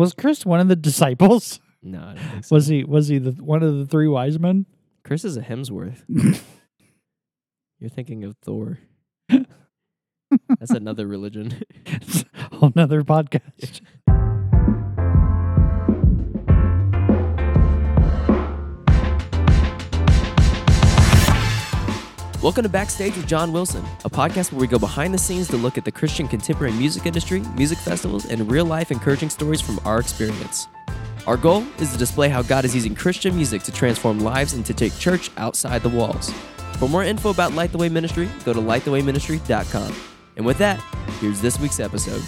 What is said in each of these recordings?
Was Chris one of the disciples? No, I don't think so. Was he was he the one of the three wise men? Chris is a Hemsworth. You're thinking of Thor. That's another religion. It's a whole nother podcast. Welcome to Backstage with John Wilson, a podcast where we go behind the scenes to look at the Christian contemporary music industry, music festivals, and real life encouraging stories from our experience. Our goal is to display how God is using Christian music to transform lives and to take church outside the walls. For more info about Light the Way Ministry, go to lightthewayministry.com. And with that, here's this week's episode.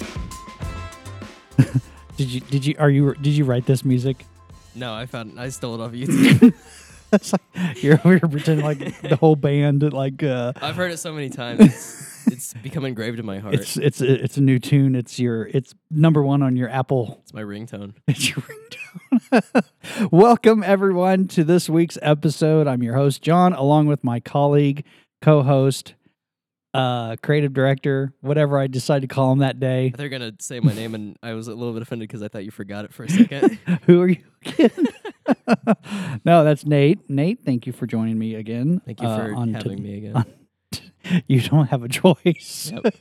Did you did you are you did you write this music? No, I found I stole it off YouTube. It's like you're over here pretending like the whole band like uh I've heard it so many times. It's, it's become engraved in my heart. it's it's a, it's a new tune. It's your it's number one on your Apple It's my ringtone. It's your ringtone. Welcome everyone to this week's episode. I'm your host John, along with my colleague, co-host, uh, creative director, whatever I decide to call him that day. They're gonna say my name, and I was a little bit offended because I thought you forgot it for a second. Who are you again? no, that's Nate. Nate, thank you for joining me again. Thank you uh, for on having to- me again. on- You don't have a choice. Yep.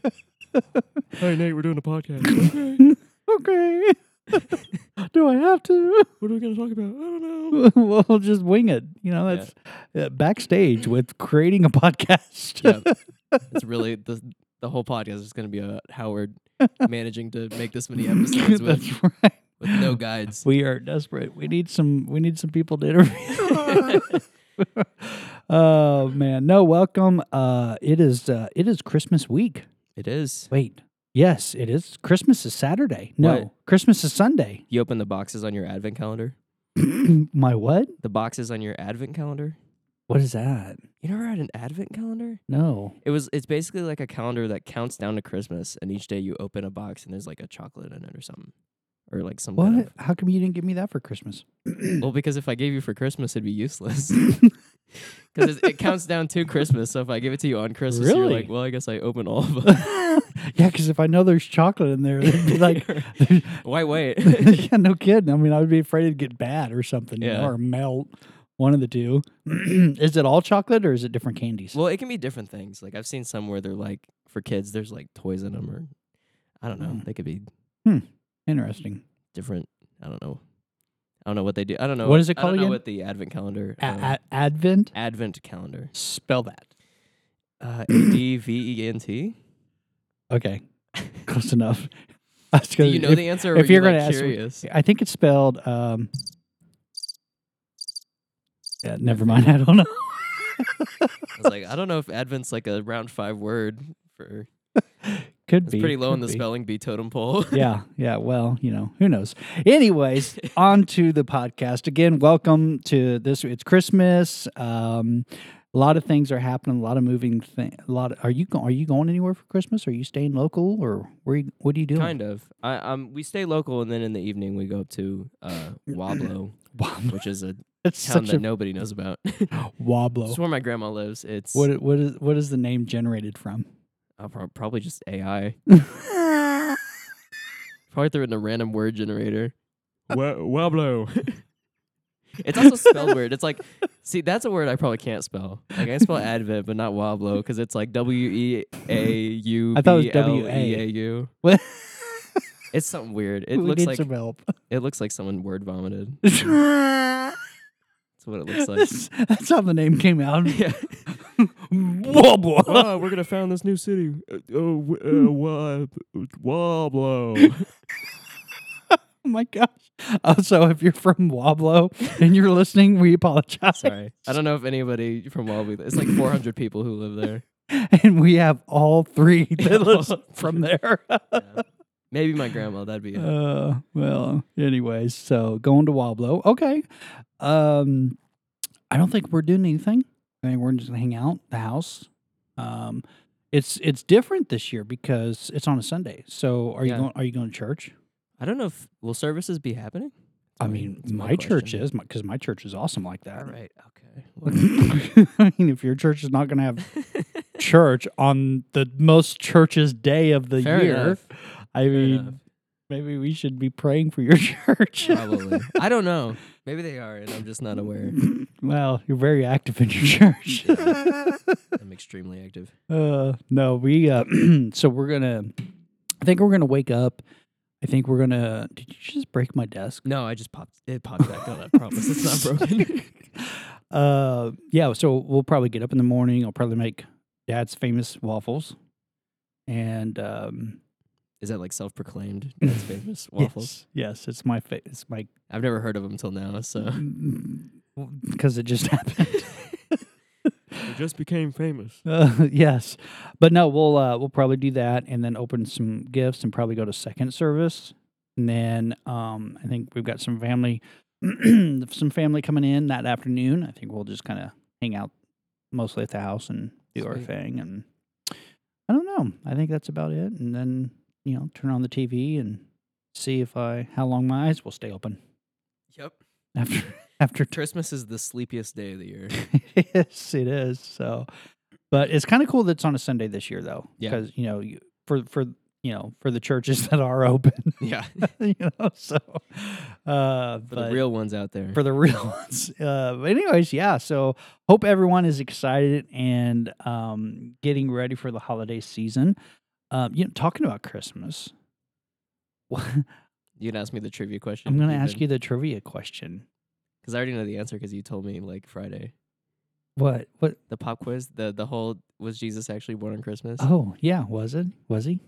hey Nate, we're doing a podcast. okay. Do I have to? What are we gonna talk about? I don't know. we'll just wing it. You know, that's uh, backstage with creating a podcast. Yep. It's really the the whole podcast is gonna be about Howard managing to make this many episodes with, right. with no guides. We are desperate. We need some. We need some people to interview. oh man, no. Welcome. Uh, it is. Uh, it is Christmas week. It is. Wait. Yes, it is. Christmas is Saturday. No, What? Christmas is Sunday. You open the boxes on your advent calendar. My what? The boxes on your advent calendar. What is that? You never had an advent calendar? No. It was. It's basically like a calendar that counts down to Christmas, and each day you open a box and there's like a chocolate in it or something, or like some. What? Kind of, How come you didn't give me that for Christmas? well, because if I gave you for Christmas, it'd be useless. Because it counts down to Christmas. So if I give it to you on Christmas, you're Really? like, well, I guess I open all of them. yeah, because if I know there's chocolate in there, it'd be like, Why wait? yeah, no kidding. I mean, I would be afraid it'd get bad or something, you know, Yeah. or melt. One of the two. is it all chocolate or is it different candies? well, it can be different things. Like I've seen some where they're like for kids, there's like toys in them, or I don't know. Mm. They could be Interesting. different. I don't know. I don't know what they do. I don't know. What is it I called don't know again? what the advent calendar. A- um, Advent. advent calendar. Spell that. Uh, A D V E N T. Okay, close enough. Was Do gonna- you know if- the answer? Or if you're gonna like, ask me- I think it's spelled. Um, yeah, never mind. I don't know. I was like, I don't know if Advent's like a round five word for. Could It's be pretty low in the be. spelling bee totem pole. yeah, yeah. Well, you know, who knows? Anyways, on to the podcast again. Welcome to this. It's Christmas. Um, a lot of things are happening. A lot of moving things. A lot. Of, are you go- are you going anywhere for Christmas? Are you staying local or where? You, what are you doing? kind of. I um we stay local and then in the evening we go up to uh Weaubleau, which is a it's town that a nobody knows about. Weaubleau. It's where my grandma lives. It's What what is what is the name generated from? uh, probably just AI. Probably threw it in a random word generator. Weaubleau. it's also spelled weird. It's like, see, that's a word I probably can't spell. Like I can spell Advent, but not Weaubleau because it's like W E A U. I thought it was L. E A U. What? It's something weird. It we looks need like some help. it looks like someone word vomited. that's That's what it looks like. that's how the name came out. yeah. Wobble. oh, we're gonna found this new city. Uh, oh, uh, Weaubleau. Oh my gosh. Oh, so if you're from Weaubleau and you're listening, we apologize. Sorry, I don't know if anybody from Weaubleau. It's like 400 people who live there. And we have all three that lives from there. Yeah. Maybe my grandma. That'd be it. Uh, well, anyways, so going to Weaubleau. Okay. Um, I don't think we're doing anything. I think we're just gonna hang out the house. Um, it's it's different this year because it's on a Sunday. So are Yeah. you going? Are you going to church? I don't know if will services be happening. I mean, that's my, church is because my, church is awesome like that. All right. Okay. I mean, if your church is not going to have church on the most church's day of the Fair year, enough. I Fair mean, enough. Maybe we should be praying for your church. Probably. I don't know. Maybe they are, and I'm just not aware. well, you're very active in your church. I'm extremely active. Uh, no, we. Uh, so we're gonna. I think we're gonna wake up. I think we're gonna. Did you just break my desk? No, I just popped. It popped back on. I promise it's not broken. uh, yeah. So we'll probably get up in the morning. I'll probably make Dad's famous waffles, and um, Is that like self-proclaimed? That's famous waffles. Yes, yes, it's my fa- it's my I've never heard of them until now. So because it just happened. It just became famous. Uh, yes, but no, we'll uh, we'll probably do that, and then open some gifts, and probably go to second service, and then um, I think we've got some family, some family coming in that afternoon. I think we'll just kind of hang out mostly at the house and do our thing, and I don't know. I think that's about it, and then you know turn on the TV and see if I how long my eyes will stay open Yep. after after Christmas is the sleepiest day of the year. yes, it is. So, but it's kind of cool that it's on a Sunday this year, though, Yeah. because you know, you, for for you know, for the churches that are open, yeah. you know, so uh, For but the real ones out there. for the real ones. Uh, but anyways, yeah. So hope everyone is excited and um, getting ready for the holiday season. Um, you know, talking about Christmas, you can ask me the trivia question. I'm going to ask you the trivia question. Because I already know the answer because you told me like Friday. What? What? The pop quiz. The the whole was Jesus actually born on Christmas? Oh, yeah. Was it? Was he?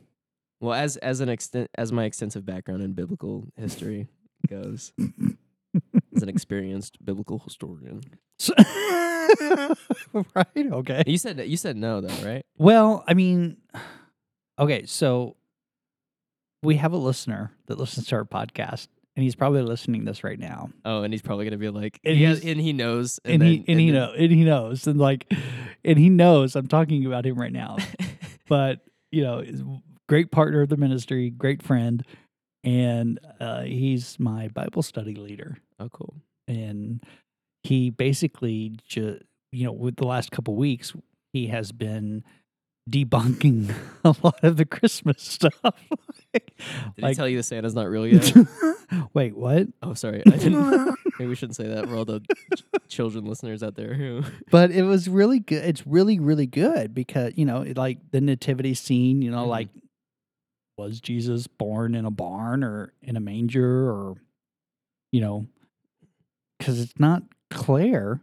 Well, as as an extent as my extensive background in biblical history goes, as an experienced biblical historian. Right. Okay. You said you said no though, right? Well, I mean, okay, so we have a listener that listens to our podcast, and he's probably listening this right now, Oh, and he's probably gonna be like, And and, he, has, and he knows, and, then, he and, he then- know and he knows, and like, and he knows I'm talking about him right now. But you know, great partner of the ministry, great friend, and uh, he's my Bible study leader. oh, cool. and he basically just you know with the last couple weeks he has been debunking a lot of the christmas stuff Did Like- he tell you the Santa's not real yet? wait what oh, sorry, I didn't. Maybe we shouldn't say that for all the ch- children listeners out there who. but it was really good it's really really good because you know it, like the nativity scene you know Mhm. like was jesus born in a barn or in a manger or you know because it's not clear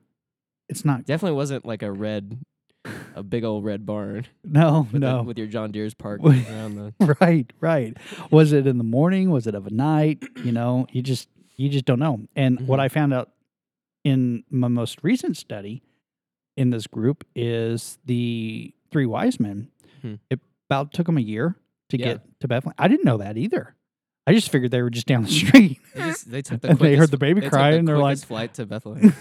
it's not Definitely wasn't like a red, a big old red barn. no With no the, with your John Deere's parked around the. right right was it in the morning was it of a night you know you just you just don't know and what Mhm. i found out in my most recent study in this group is the three wise men Hmm. it about took them a year to Yeah. get to bethlehem i didn't know that either i just figured they were just down the street They, just, they took the And they heard the baby cry the and they're like- flight to Bethlehem.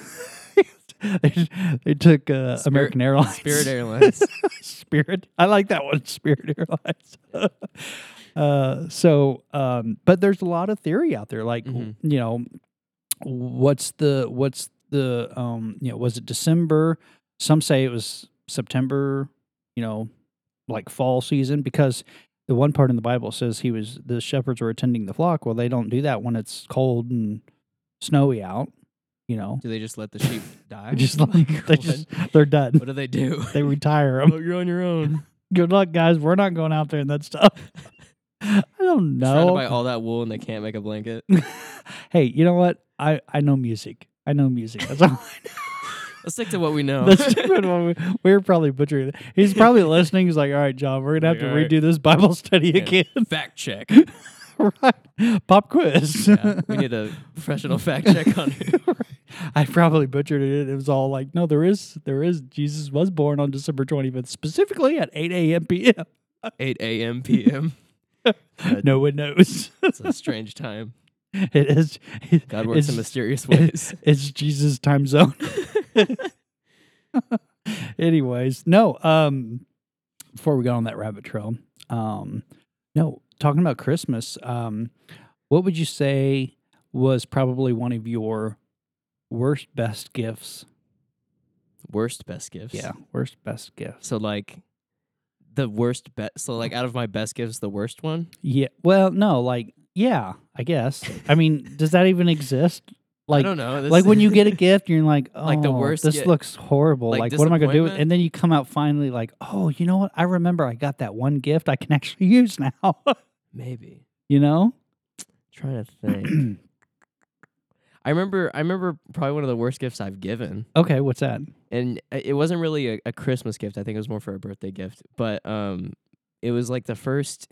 they, they took uh, Spirit- american airlines Spirit Airlines. Spirit. I like that one, Spirit Airlines. uh, so, um, but there's a lot of theory out there. Like, Mhm. you know, what's the what's the um, you know, was it December? Some say it was September. You know, like fall season because the one part in the Bible says he was the shepherds were attending the flock. Well, they don't do that when it's cold and snowy out. You know, Do they just let the sheep die? just oh like they just they're done. What do they do? They retire 'em oh, you're on your own. good luck, guys. We're not going out there and that stuff. I don't know. buy all that wool and they can't make a blanket. hey, you know what? I I know music. I know music. That's all. Let's stick to what we know. That's stupid. one. We- We're probably butchering it. He's probably listening. He's like, "All right, John, we're gonna have Like, to all right. redo this Bible study again." fact check. right? Pop quiz. Yeah, we need a professional fact check on it. I probably butchered it. It was all like, "No, there is, there is. Jesus was born on December twenty fifth, specifically at eight a.m. p.m. 8 a.m. p.m. No one knows. It's a strange time. it is. it- God works in mysterious ways. it's Jesus time zone. Anyways, no. Um, before we go on that rabbit trail, um, no, talking about Christmas. Um, what would you say was probably one of your worst best gifts? Worst best gifts. Yeah, worst best gifts. So like the worst best. So like out of my best gifts, the worst one. Yeah. Well, no, like yeah, I guess. I mean, does that even exist? Like, I don't know. This- like when you get a gift, you're like, oh, Like the oh, worst This looks horrible. like Like, what am I gonna do? with? And then you come out finally like, oh, you know what? I remember I got that one gift I can actually use now. maybe you know? trying to think. I remember. I remember probably one of the worst gifts I've given. okay, what's that? and it wasn't really a, a Christmas gift. I think it was more for a birthday gift. But um, it was like the first.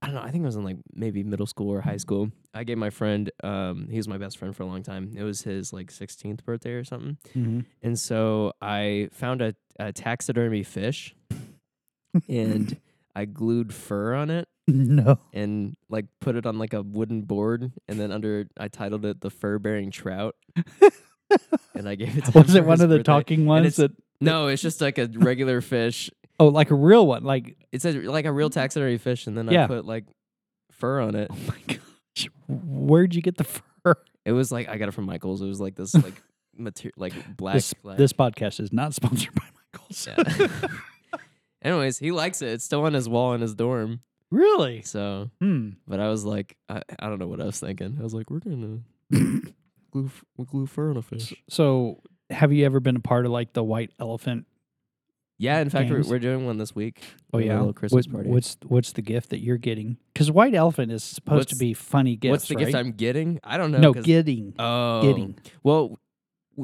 I don't know. I think it was in like maybe middle school or high school. I gave my friend. Um, he was my best friend for a long time. It was his like 16th birthday or something. Mm-hmm. And so I found a, a taxidermy fish, and I glued fur on it no. and like put it on like a wooden board, and then under I titled it the fur bearing trout. and I gave it to him Was it for one his of the birthday. talking ones it's- that No, it's just like a regular fish. Oh, like a real one. Like It's a, like a real taxidermy fish, and then I put like fur on it. oh my gosh. Where'd you get the fur? It was like I got it from Michaels. It was like this like material, like black. This, like- this podcast is not sponsored by Michaels. Yeah. Anyways, he likes it. It's still on his wall in his dorm. really? So, Hmm. but I was like, I, I don't know what I was thinking. I was like, we're gonna glue we glue fur on a fish. So, have you ever been a part of like the white elephant? Yeah, in fact, we're, we're doing one this week. Oh yeah, little Christmas What- party. What's what's the gift that you're getting? Because white elephant is supposed to be funny gifts. What's the gift? I'm getting? I don't know. No, getting Oh, getting. Well,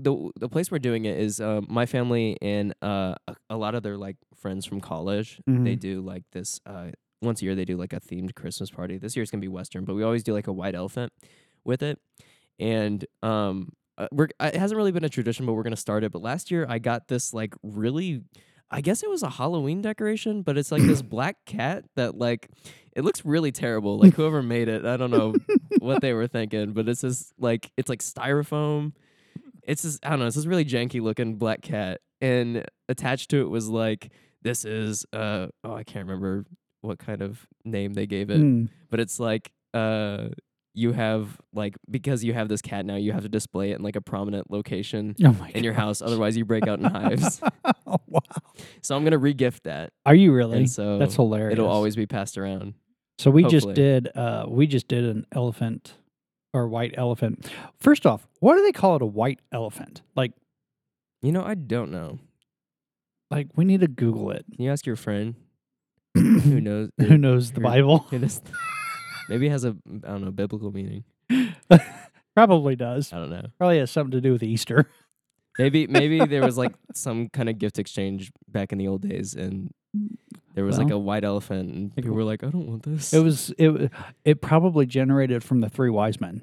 the the place we're doing it is um, my family and uh, a, a lot of their like friends from college. They Mhm. do like this uh, once a year. They do like a themed Christmas party. This year it's gonna be Western, but we always do like a white elephant with it. And um, uh, we're uh, it hasn't really been a tradition, but we're gonna start it. But last year I got this like really. I guess it was a Halloween decoration, but it's like this black cat that like it looks really terrible. Like whoever made it, I don't know what they were thinking, but it's this like it's like styrofoam. It's this I don't know, it's this really janky looking black cat. And attached to it was like this is uh oh I can't remember what kind of name they gave it. Mm. But it's like uh you have like because you have this cat now, you have to display it in like a prominent location Oh in your gosh. house, otherwise you break out in hives. oh, wow. So I'm gonna regift that. Are you really? And so That's hilarious. it'll always be passed around. So we just did uh we just did an elephant or white elephant. First off, why do they call it a white elephant? Like You know, I don't know. like we need to Google it. Can you ask your friend who knows? Who knows the Bible? who knows- Maybe it has a I don't know biblical meaning. Probably does. I don't know. Probably has something to do with Easter. Maybe maybe there was like some kind of gift exchange back in the old days, and mm, there was like a white elephant, and people were like, "I don't want this." It was it it probably generated from the three wise men.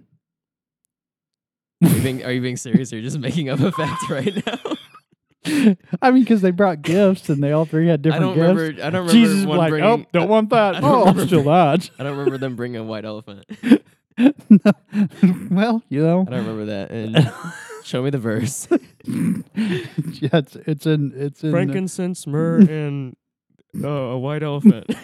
Are you being, are you being serious? Or you're just making up a fact right now? I mean, because they brought gifts and they all three had I different don't gifts. remember. I don't remember Jesus was one like, bringing. oh, don't want that. I don't Oh, I'll remember steal that. I don't remember them bringing a white elephant. well, you know, I don't remember that. And show me the verse: yeah, it's it's in it's in. frankincense, myrrh, and uh, a white elephant.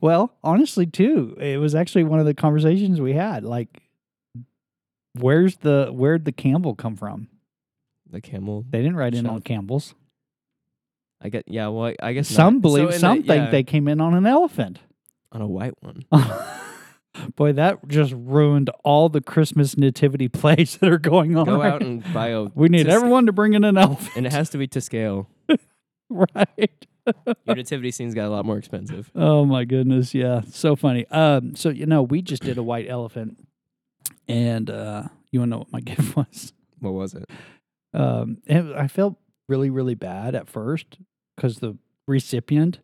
well, honestly, too, it was actually one of the conversations we had. Like, where's the where'd the Campbell come from? the camel. They didn't write in Shelf. on Campbell's. I get. Yeah. Well, I guess Some not. believe, So in some the- think yeah, they came in on an elephant. on a white one. Boy, that just ruined all the Christmas nativity plays that are going on. Go right out and buy a. we need to sc- everyone to bring in an elephant, and it has to be to scale. right? Your nativity scenes got a lot more expensive. Oh my goodness, yeah, so funny. Um, so you know, we just did a white elephant, and uh, you want to know what my gift was? What was it? Um, and I felt really, really bad at first because the recipient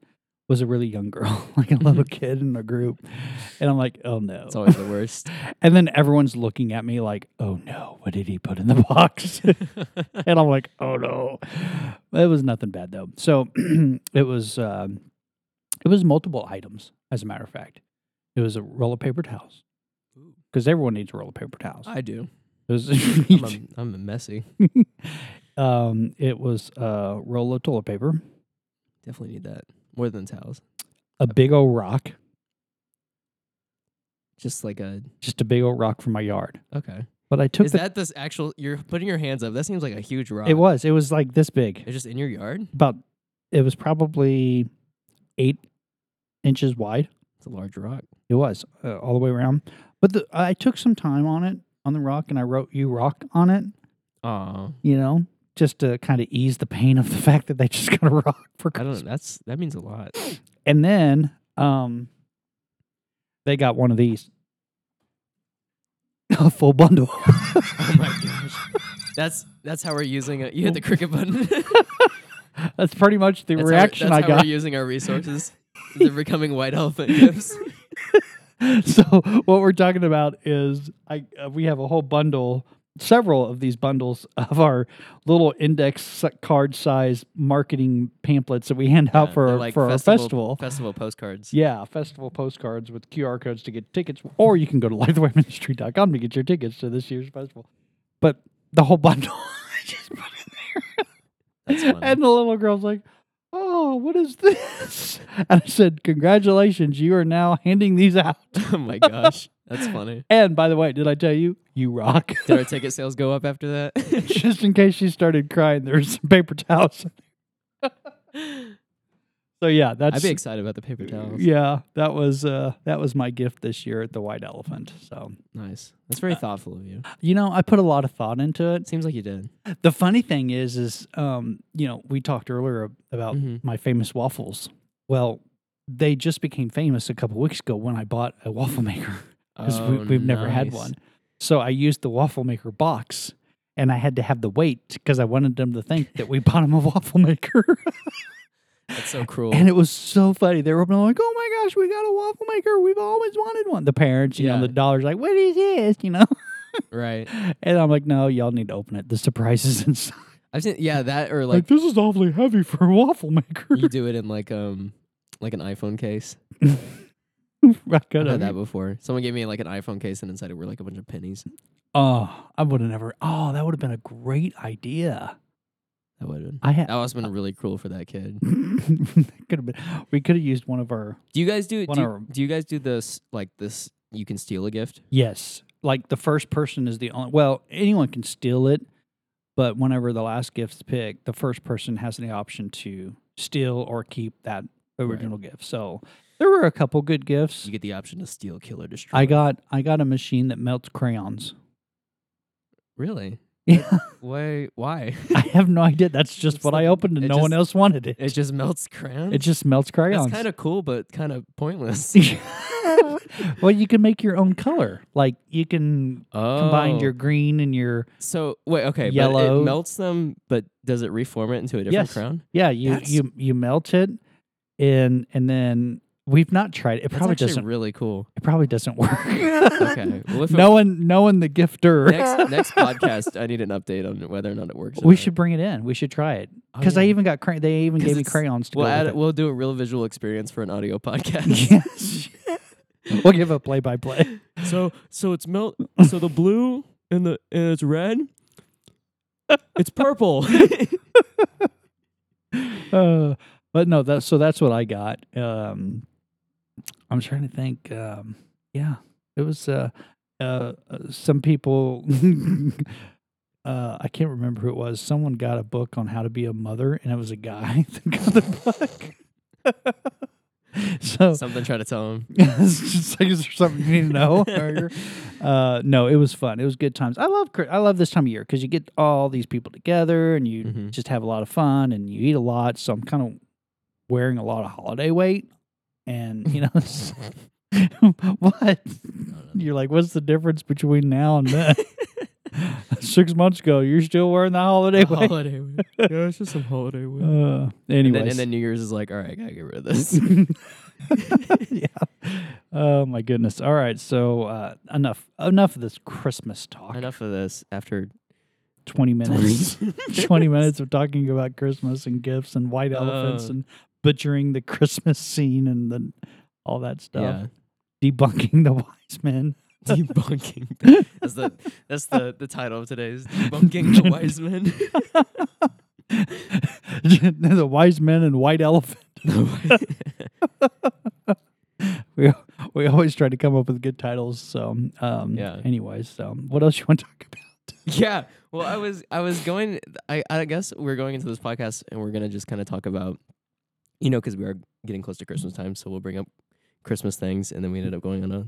was a really young girl, like a little kid in a group, and I'm like, oh no. It's always the worst. And then everyone's looking at me like, oh no, what did he put in the box? and I'm like, oh no. It was nothing bad though. So it was um, it was multiple items, as a matter of fact. It was a roll of paper towels. Because everyone needs a roll of paper towels. I do. It was I'm a, I'm a messy. um, it was a roll of toilet paper, Definitely need that more than towels. a big old rock, Just like a just a big old rock from my yard. okay. But I took Is the, that this actual? You're putting your hands up. That seems like a huge rock. it was it was like this big. It's just in your yard. About it was probably eight inches wide. It's a large rock. It was uh, all the way around. But the, I took some time on it on the rock, and I wrote "you rock" on it. Oh, You know, just to kind of ease the pain of the fact that they just got a rock for I Christmas. That's that means a lot. And then um, they got one of these, a full bundle. Oh my gosh. That's that's how we're using it. You hit the cricket button. That's pretty much the That's reaction how, I how got. we're using our resources. They're becoming white elephant gifts. so what we're talking about is I uh, we have a whole bundle, several of these bundles of our little index card size marketing pamphlets that we hand out Yeah, for our- like for our festival. Festival postcards. Yeah, festival postcards with QR codes to get tickets, or you can go to lightthewayministry.com to get your tickets to this year's festival. But the whole bundle, I just put in That's there, and the little girl's like, "Oh, what is this?" And I said, "Congratulations, you are now handing these out." oh my gosh, that's funny. And by the way, did I tell you you rock? Did our ticket sales go up after that? Just in case she started crying, there's some paper towels. So yeah, that's I'd be excited about the paper towels. yeah, that was uh that was my gift this year at the White Elephant. So Nice. That's Uh, very thoughtful of you. you know, I put a lot of thought into it. Seems like you did. The funny thing is, is um, you know, we talked earlier ab- about Mhm. my famous waffles. Well, they just became famous a couple weeks ago when I bought a waffle maker because we, Oh, we've never had one. So I used the waffle maker box, and I had to have the weight because I wanted them to think that we bought them a waffle maker. That's so cruel. and it was so funny. They were like, "Oh my gosh, we got a waffle maker! We've always wanted one." The parents, you know, the dollars like, "What is this?" You know, right. and I'm like, "No, y'all need to open it. The surprise is inside." I've seen yeah that or Like, like this is awfully heavy for a waffle maker. you do it in like um like an iPhone case. I I've had that before. Someone gave me like an iPhone case and inside it were like a bunch of pennies. Oh, I would have never. Oh, that would have been a great idea. That would have been. I had. That must have been really cruel for that kid. could have been. We could have used one of our. Do you guys do do our- do you guys do this like this you can steal a gift? Yes, like the first person is the only. Well, anyone can steal it, but whenever the last gift's picked, the first person has the option to steal or keep that original gift. So there were a couple good gifts. You get the option to steal, kill, or destroy. I got I got a machine that melts crayons. really. Yeah, Why? Why? I have no idea. That's just It's what I opened, and no one else wanted it. It just melts crayons. It just melts crayons. It's kind of cool, but kind of pointless. well, you can make your own color. Like you can oh, combine your oh. green and your So wait, okay, yellow. it melts them, but does it reform it into a different Yes. crown? yeah. You That's- you you melt it, and and then we've not tried it. It probably doesn't. really cool. It probably doesn't work. Okay, well, if it- knowing knowing the gifter, next next podcast, I need an update on whether or not it works. or we not. should bring it in. We should try it Oh, because I yeah. even got cray- they even 'Cause gave me it's- crayons to We'll go add. with We'll do a real visual experience for an audio podcast. it. Yes. we'll give a play by play. So so it's melt. So the blue and the and it's red. It's purple. Uh, but no, that's so that's what I got. Um, I'm trying to think. Um, yeah, it was uh, uh, uh, some people. uh, I can't remember who it was. Someone got a book on how to be a mother, and it was a guy that got the book. so Something try to tell him. just like, is there something you need to know? Uh, no, it was fun. It was good times. I love I love this time of year because you get all these people together and you Mhm. just have a lot of fun and you eat a lot. So I'm kind of wearing a lot of holiday weight, and you know, what? You're like, what's the difference between now and then? Six months ago, you're still wearing the holiday weight. holiday. week. Yeah, it's just some holiday. week. Uh, and, then, and then New Year's is like, all right, I gotta get rid of this. yeah. Oh my goodness. All right. So uh, enough enough of this Christmas talk. Enough of this. After Twenty minutes. Twenty minutes of talking about Christmas and gifts and white elephants Uh. and butchering the Christmas scene and then all that stuff. yeah, Debunking the wise men. debunking. That's the that's the the title of today's debunking the wise men. the wise men and white elephant. We we always try to come up with good titles. So um Yeah. anyways, so what else you want to talk about? yeah. Well, I was I was going. I I guess we're going into this podcast and we're gonna just kind of talk about, you know, because we are getting close to Christmas time, so we'll bring up Christmas things, and then we ended up going on a,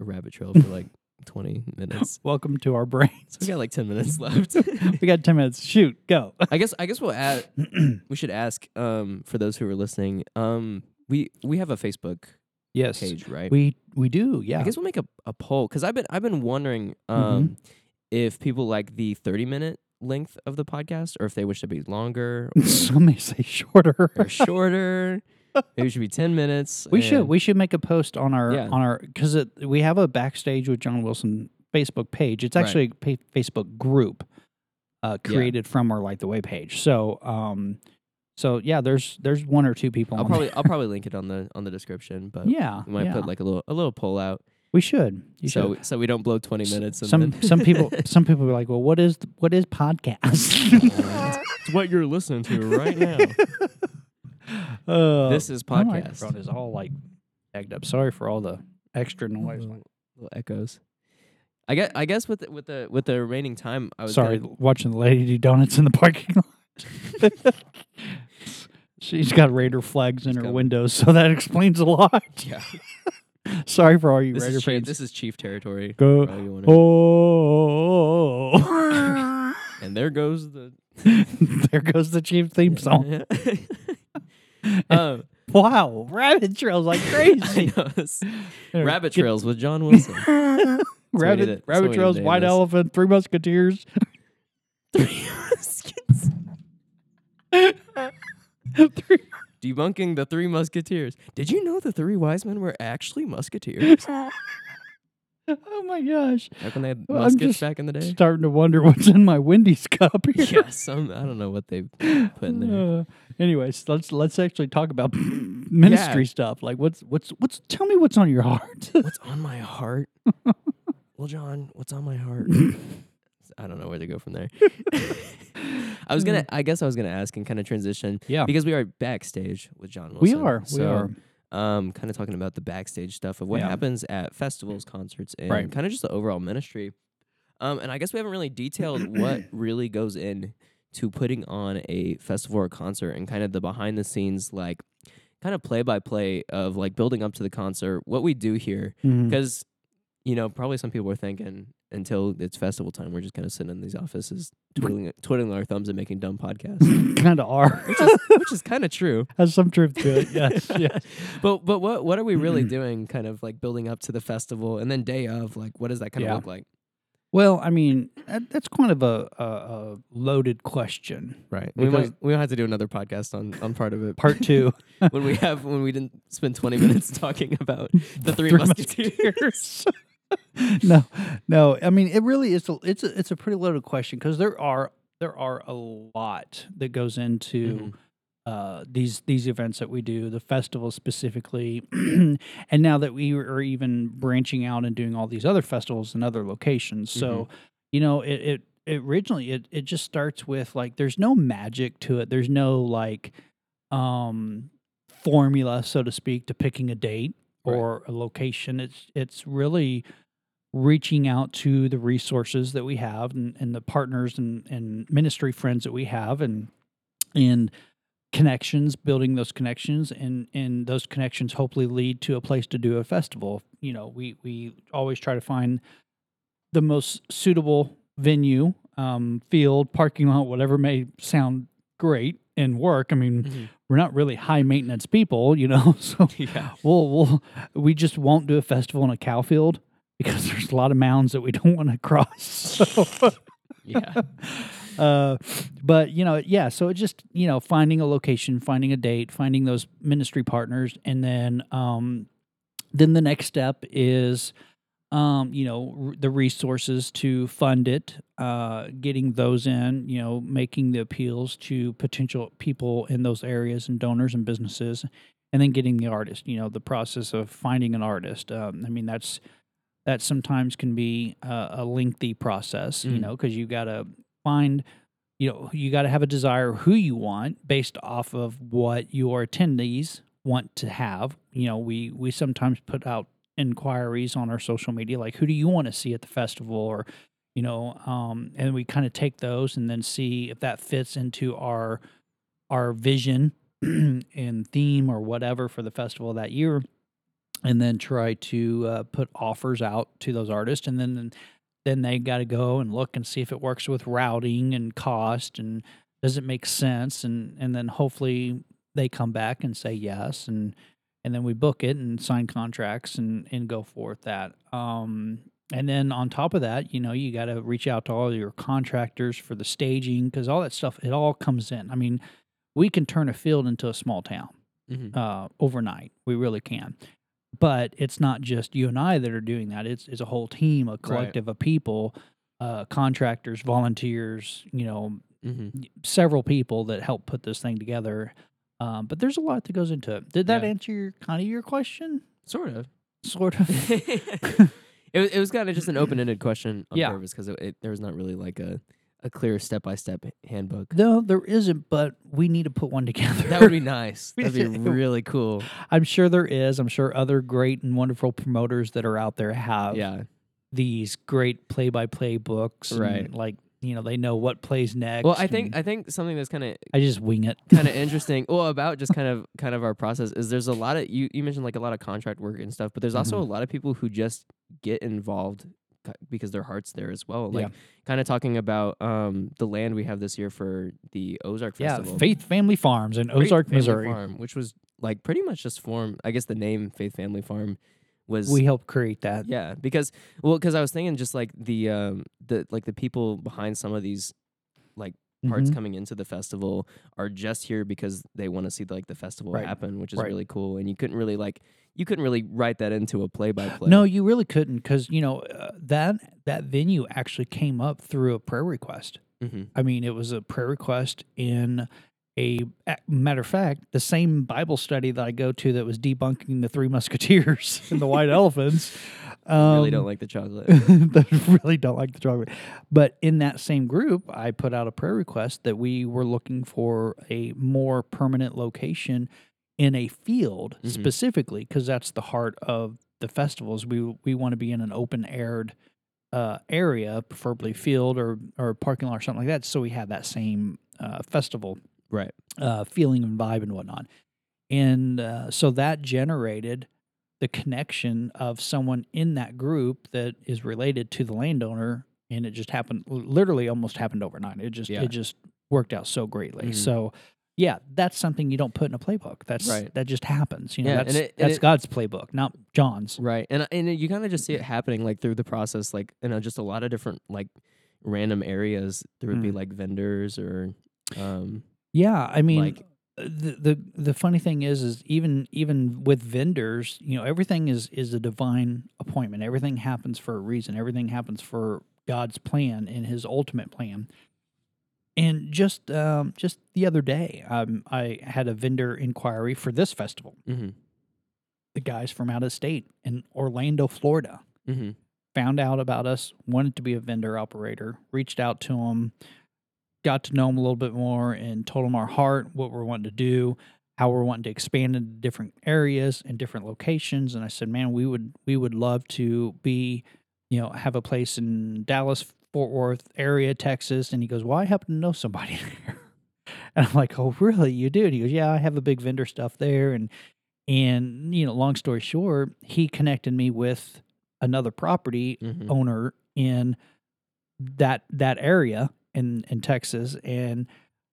a rabbit trail for like 20 minutes. Welcome to our brains. So we got like 10 minutes left. we got 10 minutes. Shoot, go. I guess I guess we'll add we should ask um for those who are listening. Um we we have a Facebook yes. page, right? We we do. Yeah. I guess we'll make a, a poll cuz I've been I've been wondering Mm-hmm. um if people like the 30 minute length of the podcast or if they wish to be longer Some may say shorter. or shorter. Maybe it should be 10 minutes. We should we should make a post on our Yeah. on our because we have a backstage with John Wilson Facebook page. It's Right. actually a pa- Facebook group uh, Yeah. created from our Light the Way page. So um, so yeah, there's there's one or two people. I'll on probably. I'll probably link it on the on the description, but yeah we might yeah. put like a little a little poll out we should. You so should. so we don't blow 20 minutes and Some then some people some people are like, well, what is what is podcast? it's what you're listening to right now. uh, this is my podcast. microphone is all like tagged up. Sorry for all the extra noise. little, little echoes. I guess I guess with the, with the with the remaining time, I was Sorry, gonna- watching the lady do donuts in the parking lot. She's got Raider flags in She's her got- windows, so that explains a lot. yeah. Sorry for all you This Raider is, chief, fans. this is chief territory. Go- for all you wanna- oh, And there goes the there goes the Chief theme song. um, Wow, rabbit trails like I crazy. know, Rabbit get- Trails with John Wilson. rabbit, to- that's what we rabbit trails, name white this. elephant, three musketeers. Three Muskets. Three- Debunking the Three Musketeers. Did you know the Three Wise Men were actually musketeers? oh my gosh. Back when they had Well, muskets back in the day? Starting to wonder what's in my Wendy's cup here. yeah, some I don't know what they put in there. Uh, anyways, let's let's actually talk about ministry stuff. Like what's what's what's tell me what's on your heart. What's on my heart? well, John, what's on my heart? I don't know where to go from there. I was gonna, I guess I was gonna ask and kind of transition yeah. because we are backstage with John Wilson. We are. We So, are. Um, kind of talking about the backstage stuff of what Yeah. happens at festivals, concerts, and Right. kind of just the overall ministry. Um, and I guess we haven't really detailed what really goes in to putting on a festival or concert and kind of the behind the scenes, like kind of play by play of like building up to the concert, what we do here Mhm. because you know probably some people are thinking until it's festival time we're just kind of sitting in these offices twiddling twiddling our thumbs and making dumb podcasts kind of are. which is which is kind of true Has some truth to it. Yes. yes. but but what what are we really doing kind of like building up to the festival and then day of like what does that kind Yeah. of look like Well, I mean, that's kind of a, a, a loaded question. right we might we might have to do another podcast on on part of it Part two. when we have when we didn't spend 20 minutes talking about the three, Three musketeers no, no. I mean, it really is. A, it's a, it's a pretty loaded question because there are there are a lot that goes into Mhm. uh, these these events that we do, the festival specifically, and now that we are even branching out and doing all these other festivals in other locations. So, you know, it, it it originally it it just starts with like there's no magic to it. There's no like um formula, so to speak, to picking a date Right. or a location. It's it's really reaching out to the resources that we have and, and the partners and, and ministry friends that we have and and connections, building those connections and and those connections hopefully lead to a place to do a festival. You know, we we always try to find the most suitable venue, um, field, parking lot, whatever may sound great and work. I mean, Mhm. we're not really high maintenance people, you know, so yeah we'll, we'll we just won't do a festival in a cow field because there's a lot of mounds that we don't want to cross. So, yeah uh, but you know, yeah. So it just you know finding a location, finding a date, finding those ministry partners, and then um, then the next step is um, you know r- the resources to fund it, uh, getting those in, you know, making the appeals to potential people in those areas and donors and businesses, and then getting the artist. You know, the process of finding an artist. Um, I mean, that's that sometimes can be uh, a lengthy process. You Mm. know, because you got to find you know you got to have a desire who you want based off of what your attendees want to have you know we we sometimes put out inquiries on our social media like who do you want to see at the festival or you know um and we kind of take those and then see if that fits into our our vision and theme or whatever for the festival that year and then try to uh, put offers out to those artists, and then then they got to go and look and see if it works with routing and cost and does it make sense, and and then hopefully they come back and say yes, and and then we book it and sign contracts and and go forth that. Um, and then on top of that, you know, you got to reach out to all your contractors for the staging because all that stuff it all comes in. I mean, we can turn a field into a small town Mhm. uh, overnight. We really can. But it's not just you and I that are doing that. It's it's a whole team, a collective of people, uh, contractors, volunteers. You know, Mhm. several people that help put this thing together. Um, but there's a lot that goes into it. Did that Yeah. answer your kind of your question? Sort of. Sort of. it, was- it was kind of just an open-ended question on Yeah. purpose because there was not really like a, a clear step-by-step handbook. no, there isn't. But we need to put one together. That would be nice. That'd be really cool. I'm sure there is. I'm sure other great and wonderful promoters that are out there have Yeah. these great play-by-play books. and, Right. like you know, they know what plays next. Well, I think I think something that's kind of I just wing it. kind of interesting. Well, about just kind of kind of our process is there's a lot of you you mentioned like a lot of contract work and stuff, but there's also Mhm. a lot of people who just get involved because their heart's there as well. Like Yeah. kind of talking about um the land we have this year for the Ozark Yeah, Festival. Faith Family Farms in Great Ozark, Family Missouri. Farm, which was like pretty much just formed. I guess the name Faith Family Farm was We helped create that. yeah because well because I was thinking just like the um the like the people behind some of these like parts Mhm. coming into the festival are just here because they want to see like the festival Right. happen, which is Right. really cool. And you couldn't really like you couldn't really write that into a play by play. No, you really couldn't because you know uh, that that venue actually came up through a prayer request. hmm I mean, it was a prayer request in a matter of fact, the same Bible study that I go to that was debunking the three musketeers and the white elephants. Um, really don't like the chocolate. that really don't like the chocolate. But in that same group, I put out a prayer request that we were looking for a more permanent location in a field Mhm. specifically because that's the heart of the festivals. We we want to be in an open aired uh, area, preferably field or or parking lot or something like that. So we have that same uh, festival right. uh, feeling and vibe and whatnot. And uh, so that generated the connection of someone in that group that is related to the landowner. And it just happened, literally almost happened overnight. It just, Yeah. it just worked out so greatly. Mhm. So, yeah, that's something you don't put in a playbook. That's Right. that just happens. You know, Yeah, and that's it- that's it- God's playbook, not John's. Right. And and you kind of just see it happening like through the process, like you know, just a lot of different like random areas. There would be Mm. like vendors or um Yeah, I mean, like the, the the funny thing is, is even even with vendors, you know, everything is is a divine appointment. Everything happens for a reason. Everything happens for God's plan and His ultimate plan. And just um, just the other day, um, I had a vendor inquiry for this festival. hmm The guys from out of state in Orlando, Florida, hmm found out about us, wanted to be a vendor operator, reached out to them, got to know them a little bit more, and told them our heart, what we're wanting to do, how we're wanting to expand into different areas and different locations. And I said, man, we would we would love to be, you know, have a place in Dallas, Fort Worth area, Texas. And he goes, well, I happen to know somebody there. And I'm like, oh, really? You do? And he goes, yeah, I have a big vendor stuff there. And and you know, long story short, he connected me with another property hmm owner in that that area in in Texas, and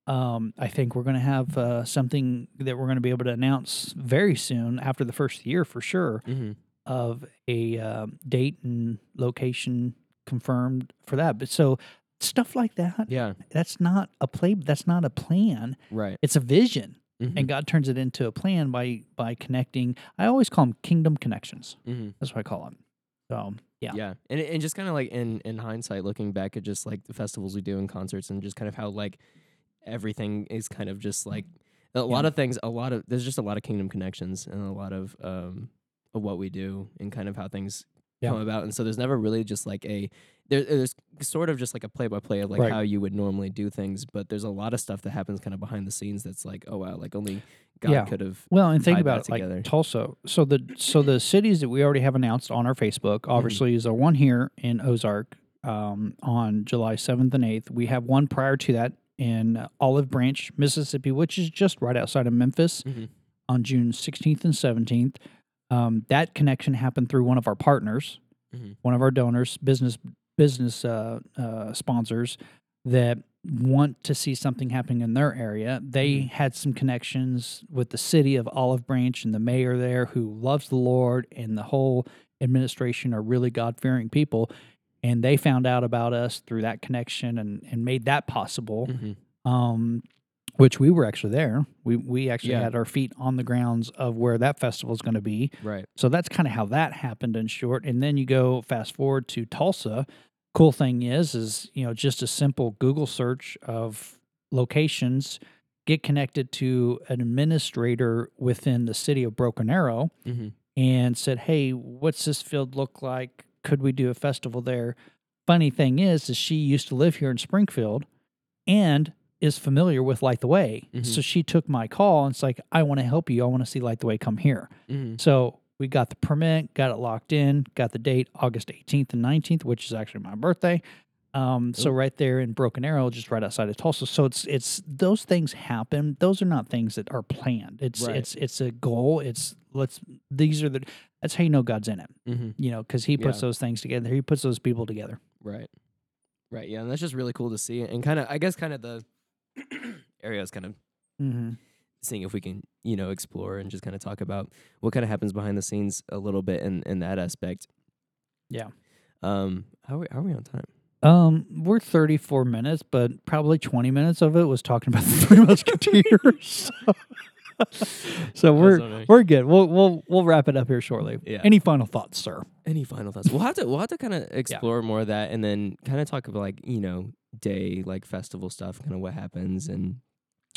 um, I think we're going to have uh, something that we're going to be able to announce very soon after the first year for sure hmm of a um, date and location confirmed for that. But so stuff like that, Yeah. that's not a play. That's not a plan. Right. It's a vision, Mhm. and God turns it into a plan by by connecting. I always call them kingdom connections. hmm That's what I call them. So yeah, Yeah, and and just kind of like in in hindsight, looking back at just like the festivals we do and concerts, and just kind of how like everything is kind of just like a lot of things. A lot of there's just a lot of kingdom connections and a lot of um of what we do and kind of how things Yeah. come about. And so there's never really just like a there, there's sort of just like a play by play of like Right. how you would normally do things, but there's a lot of stuff that happens kind of behind the scenes that's like oh wow, like only God Yeah. could have. Well, and think about it, like together. Tulsa. So the so the cities that we already have announced on our Facebook, Mm-hmm. obviously, is our one here in Ozark um, on July seventh and eighth. We have one prior to that in Olive Branch, Mississippi, which is just right outside of Memphis, Mhm. on June sixteenth and seventeenth. Um, that connection happened through one of our partners, Mhm. one of our donors, business business uh, uh, sponsors that want to see something happening in their area. They Mhm. had some connections with the city of Olive Branch and the mayor there, who loves the Lord, and the whole administration are really God fearing people. And they found out about us through that connection and, and made that possible Mhm. um, which we were actually there. We we actually Yeah. had our feet on the grounds of where that festival is going to be. Right. So that's kind of how that happened in short. And then you go fast forward to Tulsa. Cool thing is, is you know just a simple Google search of locations, get connected to an administrator within the city of Broken Arrow, hmm and said, "Hey, what's this field look like? Could we do a festival there?" Funny thing is, is she used to live here in Springfield, and is familiar with Light the Way. Mhm. So she took my call and it's like, "I want to help you. I want to see Light the Way. Come here." hmm So we got the permit, got it locked in, got the date August 18th and 19th, which is actually my birthday. Um, so right there in Broken Arrow, just right outside of Tulsa. So it's it's those things happen. Those are not things that are planned. It's Right. it's it's a goal. It's let's these are the that's how you know God's in it. hmm You know, because He puts Yeah. those things together. He puts those people together. Right. Right. Yeah, and that's just really cool to see, and kind of, I guess, kind of the area is kind of Mm-hmm. Seeing if we can, you know, explore and just kind of talk about what kind of happens behind the scenes a little bit in in that aspect. Yeah. Um. How are we, how are we on time? Um, we're 34 minutes, but probably 20 minutes of it was talking about the Three Musketeers. so we're alright. we're good. We'll we'll we'll wrap it up here shortly. Yeah. Any final thoughts, sir? Any final thoughts? We'll have to we'll have to kind of explore more of that, and then kind of talk about like you know day like festival stuff, kind of what happens, and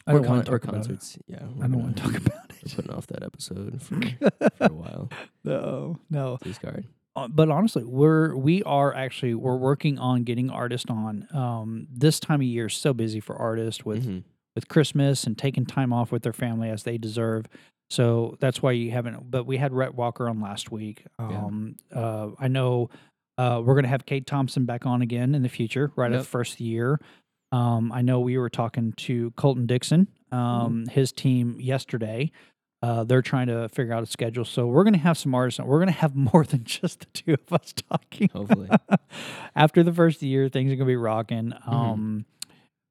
I or, don't want to talk about it. concerts. Yeah, I don't want to talk about We're it. putting off that episode for, for a while. no, no. Please card. Uh, but honestly, we're we are actually we're working on getting artists on. Um, this time of year is so busy for artists with Mhm. with Christmas and taking time off with their family as they deserve. So that's why you haven't. But we had Rhett Walker on last week. Yeah. Um, uh, I know uh, we're going to have Kate Thompson back on again in the future, right at Yep. first year. Um, I know we were talking to Colton Dixon, um, his team yesterday. Uh, they're trying to figure out a schedule. So we're going to have some artists. We're going to have more than just the two of us talking. Hopefully. After the first year, things are going to be rocking. Mm-hmm. Um,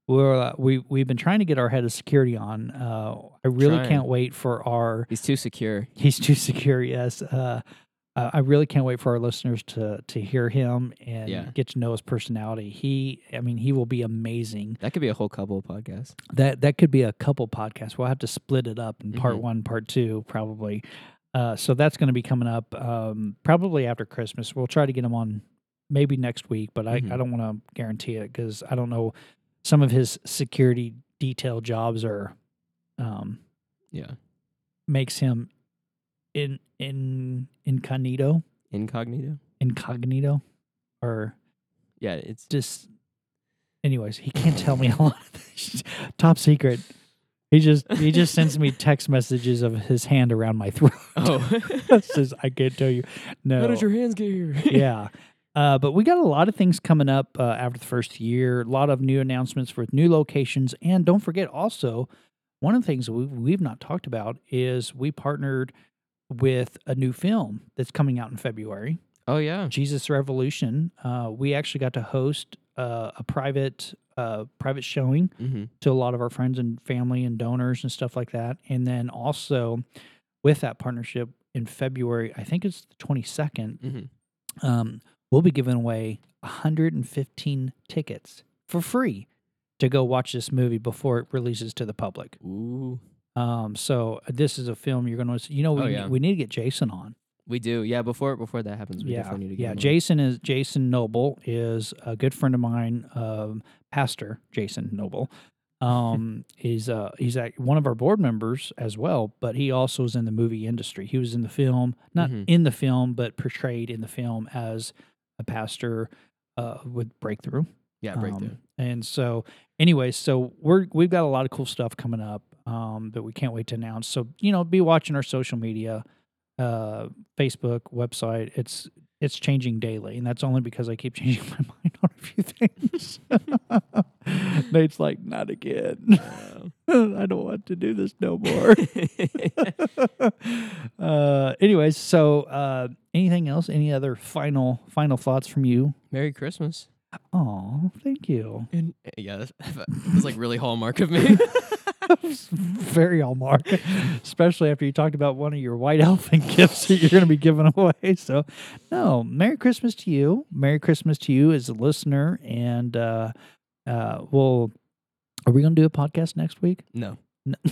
we're uh, we we've been trying to get our head of security on. Uh, I really Trying. can't wait for our. He's too secure. He's too secure. Yes. Uh, I really can't wait for our listeners to to hear him and Yeah. get to know his personality. He, I mean, he will be amazing. That could be a whole couple of podcasts. That that could be a couple podcasts. We'll have to split it up in part Mhm. one, part two, probably. Uh, so that's going to be coming up um, probably after Christmas. We'll try to get him on maybe next week, but I, Mhm. I don't want to guarantee it because I don't know. Some of his security detail jobs are um, Yeah. makes him in in incognito? Incognito. incognito? Or Yeah, it's just anyways he can't tell me a lot of things. top secret. He just he just sends me text messages of his hand around my throat. Oh. says i can't tell you. No. How did your hands get here? yeah. Uh, but we got a lot of things coming up uh, after the first year. A lot of new announcements for new locations. And don't forget also one of the things we've, we've not talked about is we partnered with a new film that's coming out in february Oh yeah. Jesus Revolution. Uh, we actually got to host uh, a private uh, private showing Mm-hmm. to a lot of our friends and family and donors and stuff like that. And then also with that partnership in February, I think it's the twenty second. Mm-hmm. Um, we'll be giving away 115 tickets for free to go watch this movie before it releases to the public. Ooh. Um, so this is a film you're going to, you know, we, Oh, yeah. we need to get Jason on. We do. Yeah. Before before that happens, we yeah, definitely need to get yeah. on. Jason is Jason Noble is a good friend of mine, um, Pastor Jason Noble. Um, he's uh he's at one of our board members as well, but he also is in the movie industry. He was in the film, not Mhm. in the film, but portrayed in the film as a pastor uh, with breakthrough. Yeah. Breakthrough. Um, and so, anyway, so we're we've got a lot of cool stuff coming up um, that we can't wait to announce. So you know, be watching our social media, uh, Facebook, website. It's it's changing daily, and that's only because I keep changing my mind on a few things. Nate's like, not again. I don't want to do this no more. uh, anyways, so uh, anything else? Any other final final thoughts from you? Merry Christmas. Oh, thank you. And yeah, that's, that's like really hallmark of me. Very hallmark, especially after you talked about one of your white elephant gifts that you're going to be giving away. So, no, Merry Christmas to you. Merry Christmas to you as a listener. And uh, uh, we'll, are we going to do a podcast next week? no. No.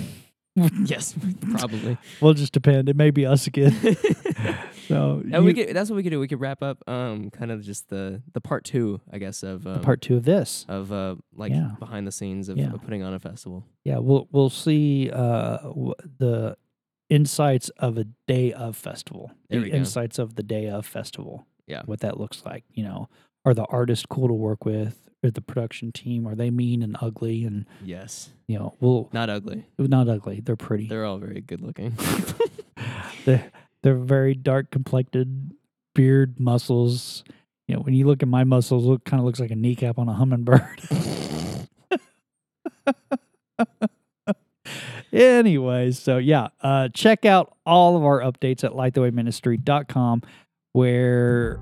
yes, probably. We'll just depend. It may be us again. so, And we could, that's what we could do. We could wrap up, um, kind of just the the part two, I guess, of um, part two of this. of uh, like Yeah. behind the scenes of, Yeah. of putting on a festival. Yeah, we'll we'll see uh, w- the insights of a day of festival. The insights of the day of festival. Yeah. what that looks like. You know, are the artists cool to work with? Are the production team are they mean and ugly? And Yes, you know, we'll not ugly. not ugly. They're pretty. They're all very good looking. they're they're very dark complected, beard, muscles. You know, when you look at my muscles, look kind of looks like a kneecap on a hummingbird. Anyways, so yeah, uh, check out all of our updates at lightthewayministry.com where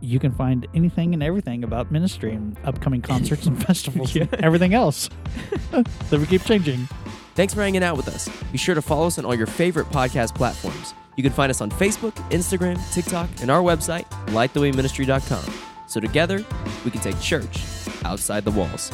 you can find anything and everything about ministry and upcoming concerts and festivals and everything else that we keep changing. Thanks for hanging out with us. Be sure to follow us on all your favorite podcast platforms. You can find us on Facebook, Instagram, TikTok, and our website, lightthewayministry.com. So together, we can take church outside the walls.